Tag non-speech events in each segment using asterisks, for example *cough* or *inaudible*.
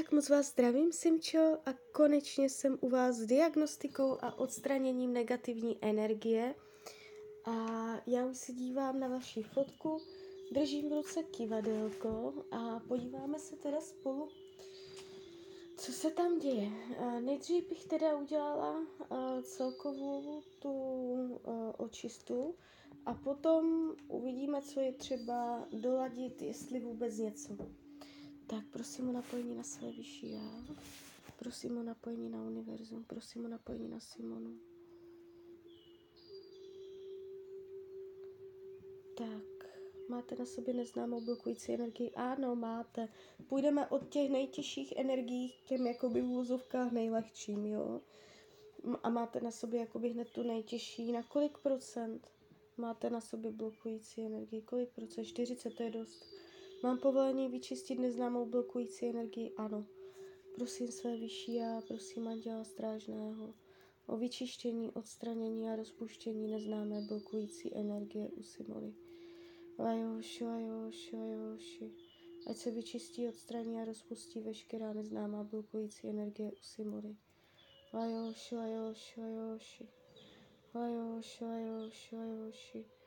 Tak moc vás zdravím, Simčo, a konečně jsem u vás s diagnostikou a odstraněním negativní energie. A já už se dívám na vaši fotku, držím v ruce kivadelko a podíváme se teda spolu, co se tam děje. Nejdřív bych teda udělala celkovou tu očistu a potom uvidíme, co je třeba doladit, jestli vůbec něco. Tak prosím o napojení na své vyšší já. Prosím o napojení na univerzum. Prosím o napojení na Simonu. Tak, máte na sobě neznámou blokující energii? Ano, máte. Půjdeme od těch nejtěžších energií k těm jakoby v nejlehčím, jo? A máte na sobě jakoby hned tu nejtěžší. Na kolik procent máte na sobě blokující energii? Kolik procent? 40 to je dost. Mám povolení vyčistit neznámou blokující energii? Ano. Prosím své vyšší já, prosím Anděla Strážného o vyčištění, odstranění a rozpuštění neznámé blokující energie u Simony. Lajoši, lajoši, lajoši. Ať se vyčistí, odstraní a rozpustí veškerá neznámá blokující energie u Simony. Lajoši, lajoši, lajoši. Lajoši, lajoši, lajoši.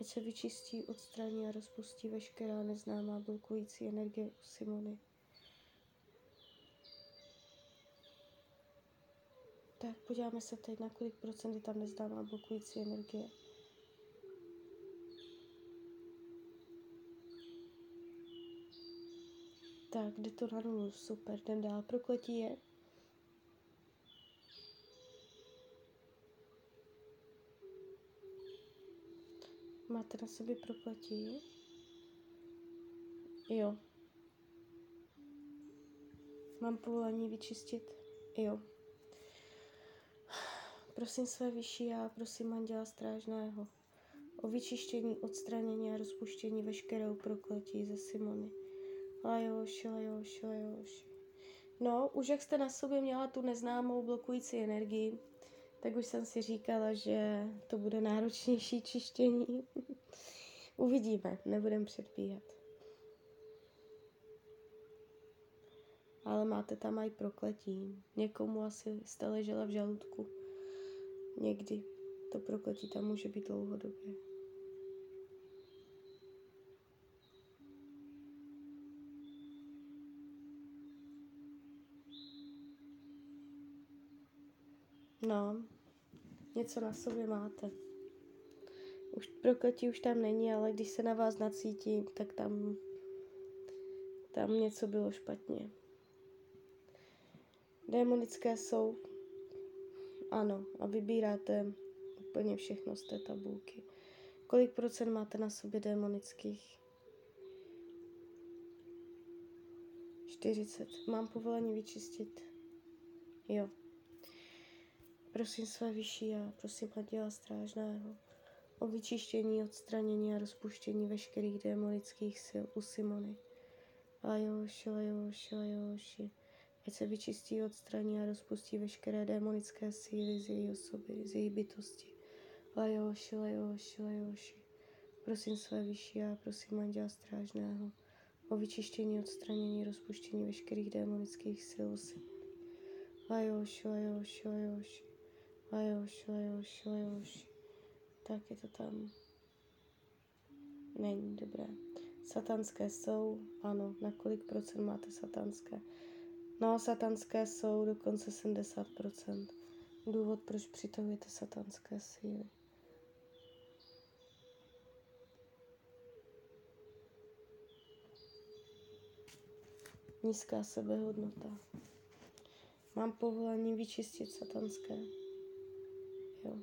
Ať se vyčistí, odstraní a rozpustí veškerá neznámá blokující energie u Simony. Tak podíváme se teď, na kolik procent je tam neznámá blokující energie. Tak, jde to na nulu, super, jdem dál. Prokletí je Máte na sobě prokletí? Jo. Mám povolení vyčistit? Jo. Prosím své vyšší já, prosím Anděla Strážného o vyčištění, odstranění a rozpuštění veškerého prokletí ze Simony. Lajoši, lajoši, lajoši. No, už jak jste na sobě měla tu neznámou blokující energii, tak už jsem si říkala, že to bude náročnější čištění. *laughs* Uvidíme, nebudem předbíhat. Ale máte tam i prokletí. Někomu asi jste ležela v žaludku. Někdy. To prokletí tam může být dlouhodobě. No, něco na sobě máte. Už prokletí už tam není, ale když se na vás nacítí, tak tam, tam něco bylo špatně. Démonické jsou, ano, a vybíráte úplně všechno z té tabulky. Kolik procent máte na sobě démonických? 40. Mám povolení vyčistit? Jo. Prosím své vyšší já, prosím Anděla Strážného o vyčištění, odstranění a rozpuštění veškerých démonických sil u Simony. Lajoši, lajoši, lajoši. Ať se vyčistí, odstraní a rozpustí veškeré démonické síly z její osoby, z její bytosti. Lajoši, lajoši, lajoši. Prosím své vyšší já, prosím Anděla Strážného o vyčištění, odstranění, rozpuštění veškerých démonických sil. Lajoši, lajoši, lajoši. Lajoši, lajoši, lajoši. Tak je to tam. Není dobré. Satanské jsou, ano, na kolik procent máte satanské? No, satanské jsou dokonce 70%. Důvod, proč přitahujete satanské síly. Nízká sebehodnota. Mám povolení vyčistit satanské. Jo.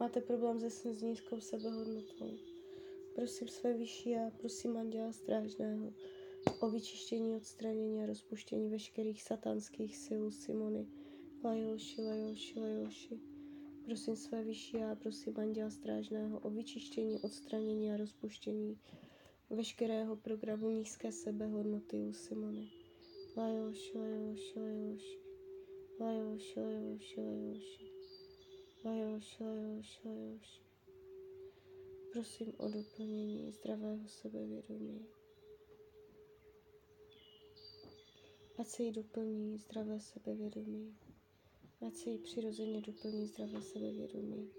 Máte problém se s nízkou sebehodnotou. Prosím své vyšší a prosím Anděla Strážného o vyčištění, odstranění a rozpuštění veškerých satanských sil Simony. Lajoši, lajoši, lajoši. Prosím své vyšší a prosím Anděla Strážného o vyčištění, odstranění a rozpuštění veškerého programu nízké sebehodnoty u Simony. Lajoši, lajoši, lajoši. Lajoši, lajoši, lajoši. Lajoši, lajoši, lajoši. Prosím o doplnění zdravého sebevědomí. Ať se jí doplní zdravé sebevědomí. Ať se jí přirozeně doplní zdravé sebevědomí.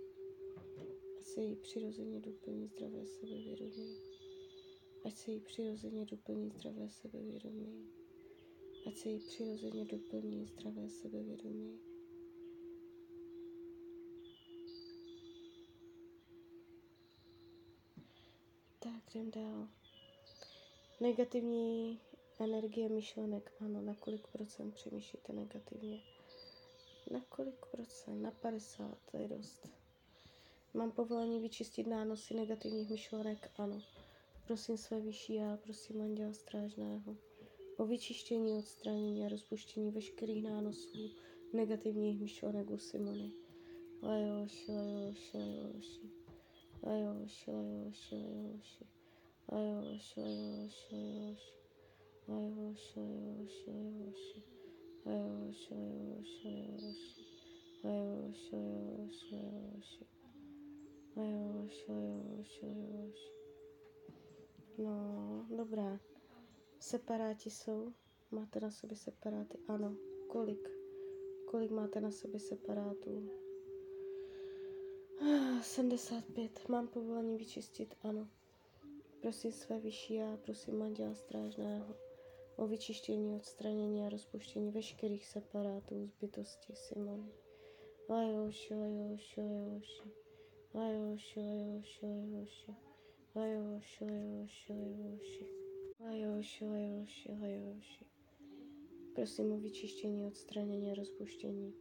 Ať se jí přirozeně doplní zdravé sebevědomí. Ať se jí přirozeně doplní zdravé sebevědomí. Ať se jí přirozeně doplní zdravé sebevědomí. Jdem dál. Negativní energie myšlenek, ano, na kolik procent přemýšlíte negativně? Na kolik procent? Na 50, to je dost. Mám povolení vyčistit nánosy negativních myšlenek? Ano. Prosím své vyšší já, prosím anděla strážného o vyčištění, odstranění a rozpuštění veškerých nánosů negativních myšlenek u Simony. Lajoši, lajoši, lajoši. Lajoši, lajoši, lajoši. No, dobré. Separáti jsou? Máte na sobě separáty? Ano. Kolik? Kolik máte na sobě separátů? 75. Mám povolení vyčistit? Ano. Prosím své vyšší já, prosím manděla strážného o vyčištění, odstranění a rozpuštění veškerých separátů z bytosti Simony. Lajoši, lajoši, lajoši. Lajoši, lajoši, lajoši. Lajoši, lajoši, lajoši. Lajoši, lajoši, lajoši. Prosím o vyčištění, odstranění a rozpuštění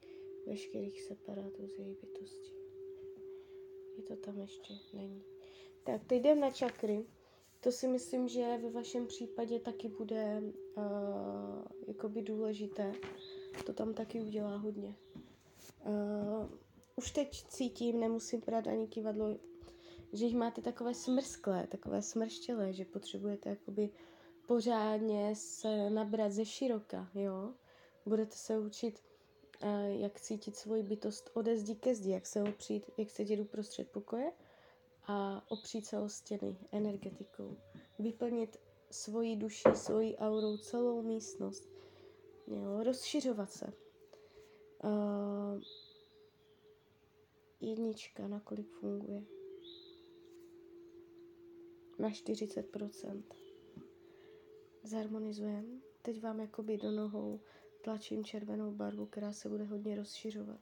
veškerých separátů z její bytosti. Je to tam ještě? Není. Tak, teď jdem na čakry. To si myslím, že ve vašem případě taky bude uh, jakoby důležité. To tam taky udělá hodně. Uh, už teď cítím, nemusím brát ani kivadlo, že jich máte takové smrsklé, takové smrštělé, že potřebujete jakoby pořádně se nabrat ze široka, jo. Budete se učit, uh, jak cítit svoji bytost ode zdi ke zdi, jak se opřít, jak se jdu prostřed pokoje a opřít se o stěny energetikou. Vyplnit svoji duši, svoji aurou celou místnost. Jo, rozšiřovat se. Uh, jednička, na kolik funguje? Na 40%. Zharmonizujeme. Teď vám jakoby do nohou tlačím červenou barvu, která se bude hodně rozšiřovat.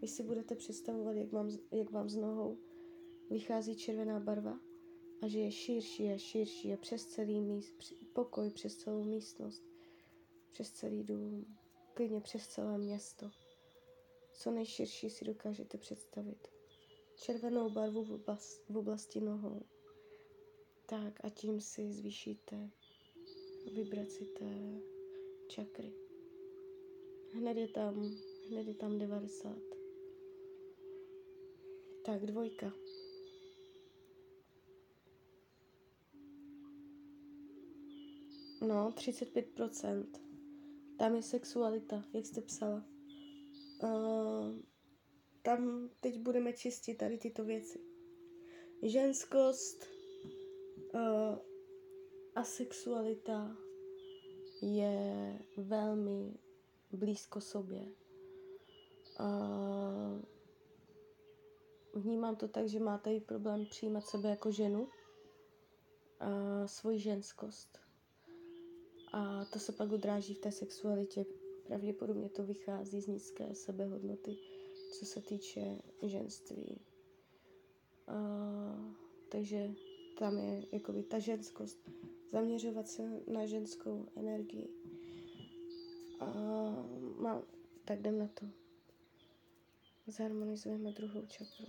Vy si budete představovat, jak vám, jak vám z nohou vychází červená barva a že je širší a širší a přes celý míst, pokoj, přes celou místnost, přes celý dům, klidně přes celé město. Co nejširší si dokážete představit. Červenou barvu v, oblast, v oblasti nohou. Tak a tím si zvýšíte vibraci té čakry. Hned je tam, hned je tam 90. Tak, dvojka. No, 35%. Tam je sexualita, jak jste psala. Uh, tam teď budeme čistit tady tyto věci. Ženskost uh, a sexualita je velmi blízko sobě. Uh, vnímám to tak, že máte i problém přijímat sebe jako ženu, uh, svoji ženskost. A to se pak odráží v té sexualitě. Pravděpodobně to vychází z nízké sebehodnoty, co se týče ženství. Uh, takže tam je jakoby ta ženskost. Zaměřovat se na ženskou energii. A mám, tak jdem na to. Zharmonizujeme druhou čakru.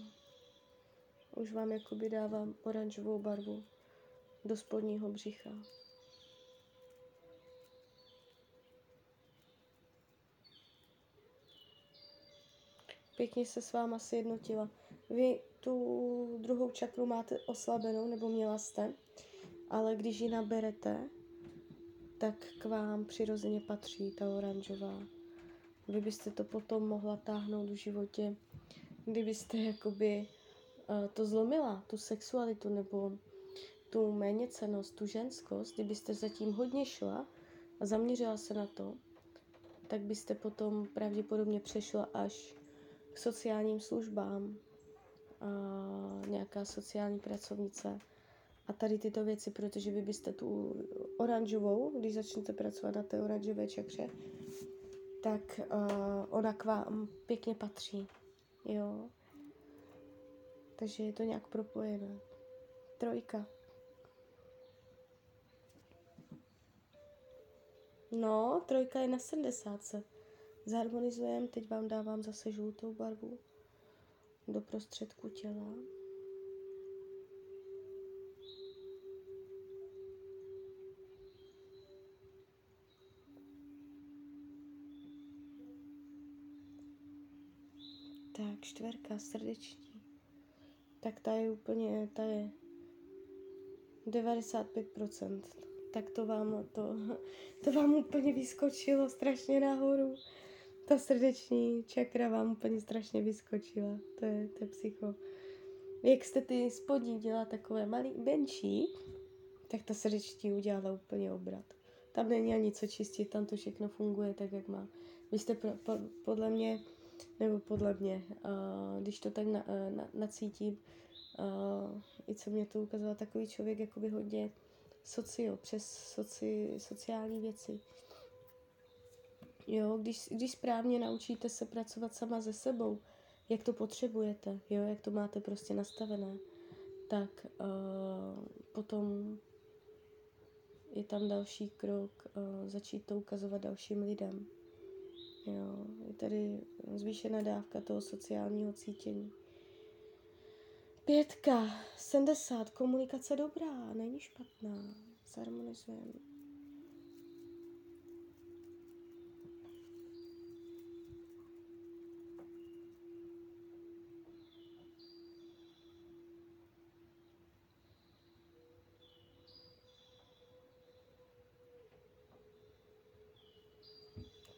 Už vám jakoby dávám oranžovou barvu do spodního břicha. Pěkně se s váma sjednotila. Vy tu druhou čakru máte oslabenou, nebo měla jste, ale když ji naberete, tak k vám přirozeně patří ta oranžová. Vy byste to potom mohla táhnout v životě, kdybyste jakoby uh, to zlomila, tu sexualitu nebo tu méněcenost, tu ženskost, kdybyste zatím hodně šla a zaměřila se na to, tak byste potom pravděpodobně přešla až k sociálním službám, a nějaká sociální pracovnice a tady tyto věci, protože vy byste tu oranžovou, když začnete pracovat na té oranžové čakře, tak uh, ona k vám pěkně patří, jo. Takže je to nějak propojené. Trojka. No, trojka je na 70. Zharmonizujeme, teď vám dávám zase žlutou barvu do prostředku těla. Tak, čtverka, srdeční. Tak ta je úplně, ta je 95%. Tak to vám, to, *laughs* to vám úplně vyskočilo strašně nahoru. Ta srdeční čakra vám úplně strašně vyskočila. To je, to je psycho. Jak jste ty spodní dělala takové malý, menší, tak ta srdeční udělala úplně obrat. Tam není ani co čistit, tam to všechno funguje tak, jak má. Vy jste pro, po, podle mě, nebo podle mě, uh, když to tak na, na, nacítím, uh, i co mě to ukázalo, takový člověk jakoby hodně socio, přes soci, sociální věci. Jo, když, když správně naučíte se pracovat sama ze sebou, jak to potřebujete, jo, jak to máte prostě nastavené, tak uh, potom je tam další krok uh, začít to ukazovat dalším lidem. Jo, je tady zvýšená dávka toho sociálního cítění. Pětka, 70, komunikace dobrá, není špatná, zharmonizujeme.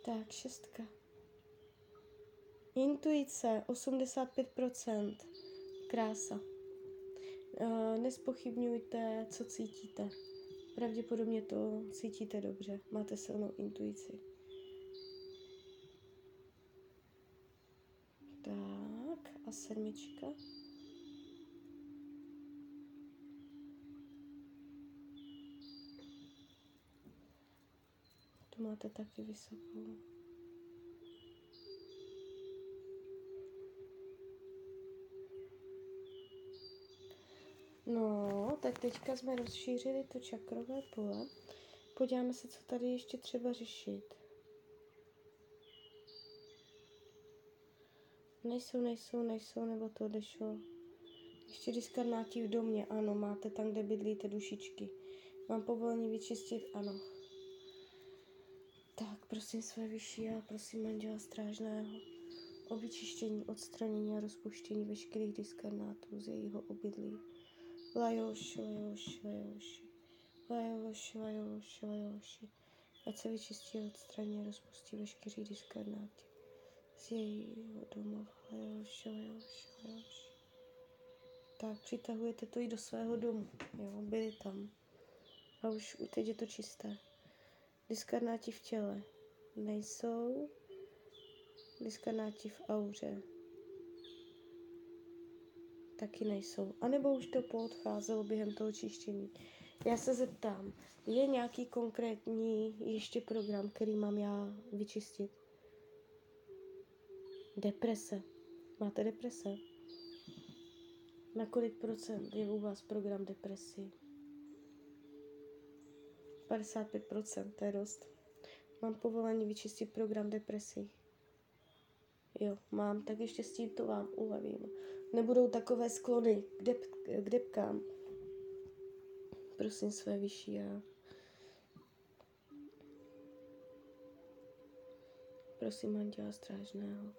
Tak, šestka. Intuice 85%. Krása. Uh, nespochybňujte, co cítíte. Pravděpodobně to cítíte dobře. Máte silnou intuici. Tak, a sedmička. Máte taky vysokou. No, tak teďka jsme rozšířili to čakrové pole. Podíváme se, co tady ještě třeba řešit. Nejsou, nejsou, nejsou, nebo to odešlo. Ještě diskarnáti v domě, ano, máte tam, kde bydlíte dušičky. Mám povolení vyčistit, ano. Prosím své vyšší a prosím manžela strážného o vyčištění, odstranění a rozpuštění veškerých diskarnátů z jejího obydlí. Lajoši, lajoši, lajoši, lajoši, lajoši, lajoši. Ať se vyčistí, odstraní a rozpustí veškerý diskarnáty z jejího domova. Lajoši, lajoši, lajoši. Tak, přitahujete to i do svého domu, jo, byli tam. A už teď je to čisté. Diskarnáti v těle nejsou. Diskarnáti v auře taky nejsou. A nebo už to poodcházelo během toho čištění. Já se zeptám, je nějaký konkrétní ještě program, který mám já vyčistit? Deprese. Máte deprese? Na kolik procent je u vás program depresí? 55%, to je dost. Mám povolení vyčistit program depresí. Jo, mám, tak ještě s tím to vám ulevím. Nebudou takové sklony k, dep, k depkám. Prosím své vyšší já. Prosím Anděla Strážného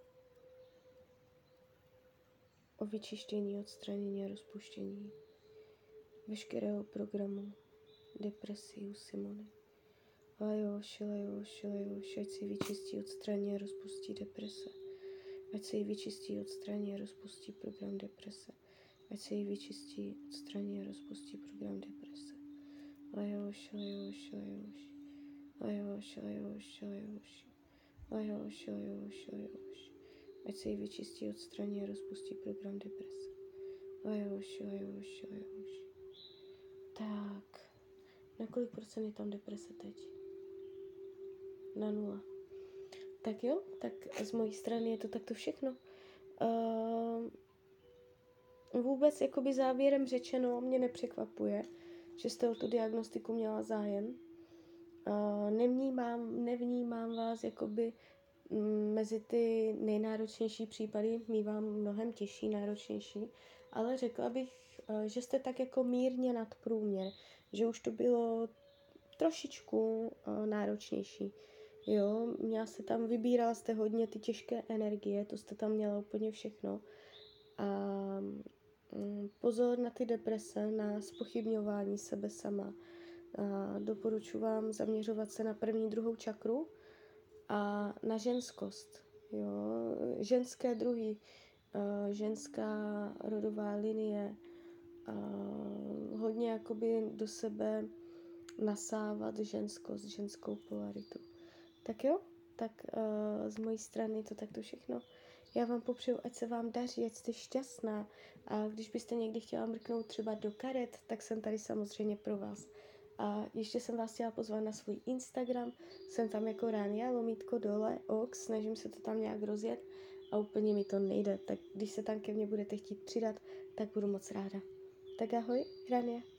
o vyčištění, odstranění a rozpuštění veškerého programu depresí u Simony. Lajoši, lajoši, lajoši, ať si vyčistí, odstraní a rozpustí deprese. Ať se jí vyčistí, odstraní a rozpustí program deprese. Ať se jí vyčistí, odstraní a rozpustí program deprese. Lajoši, lajoši, lajoši. Lajoši, lajoši, lajoši. Ajoš, ajoš, ajoš. Ať se jí vyčistí, odstraní a rozpustí program deprese. Ajoš, ajoš, ajoš. Tak. Na kolik procent je tam deprese teď? Na nula. Tak jo, tak z mojí strany je to takto všechno. Uh, vůbec jakoby závěrem řečeno mě nepřekvapuje, že jste o tu diagnostiku měla zájem. Uh, nevnímám, nevnímám vás jakoby mm, mezi ty nejnáročnější případy, mývám mnohem těžší, náročnější, ale řekla bych, uh, že jste tak jako mírně nad průměr, že už to bylo trošičku uh, náročnější. Jo, měla se tam, vybírala jste hodně ty těžké energie, to jste tam měla úplně všechno. A mm, pozor na ty deprese, na spochybňování sebe sama. A doporučuji vám zaměřovat se na první, druhou čakru a na ženskost. Jo, ženské druhy, ženská rodová linie, hodně jakoby do sebe nasávat ženskost, ženskou polaritu. Tak jo, tak uh, z mojí strany to takto všechno. Já vám popřeju, ať se vám daří, ať jste šťastná. A když byste někdy chtěla mrknout třeba do karet, tak jsem tady samozřejmě pro vás. A ještě jsem vás chtěla pozvat na svůj Instagram. Jsem tam jako Rania, lomítko dole, ox, snažím se to tam nějak rozjet a úplně mi to nejde. Tak když se tam ke mně budete chtít přidat, tak budu moc ráda. Tak ahoj, Rania.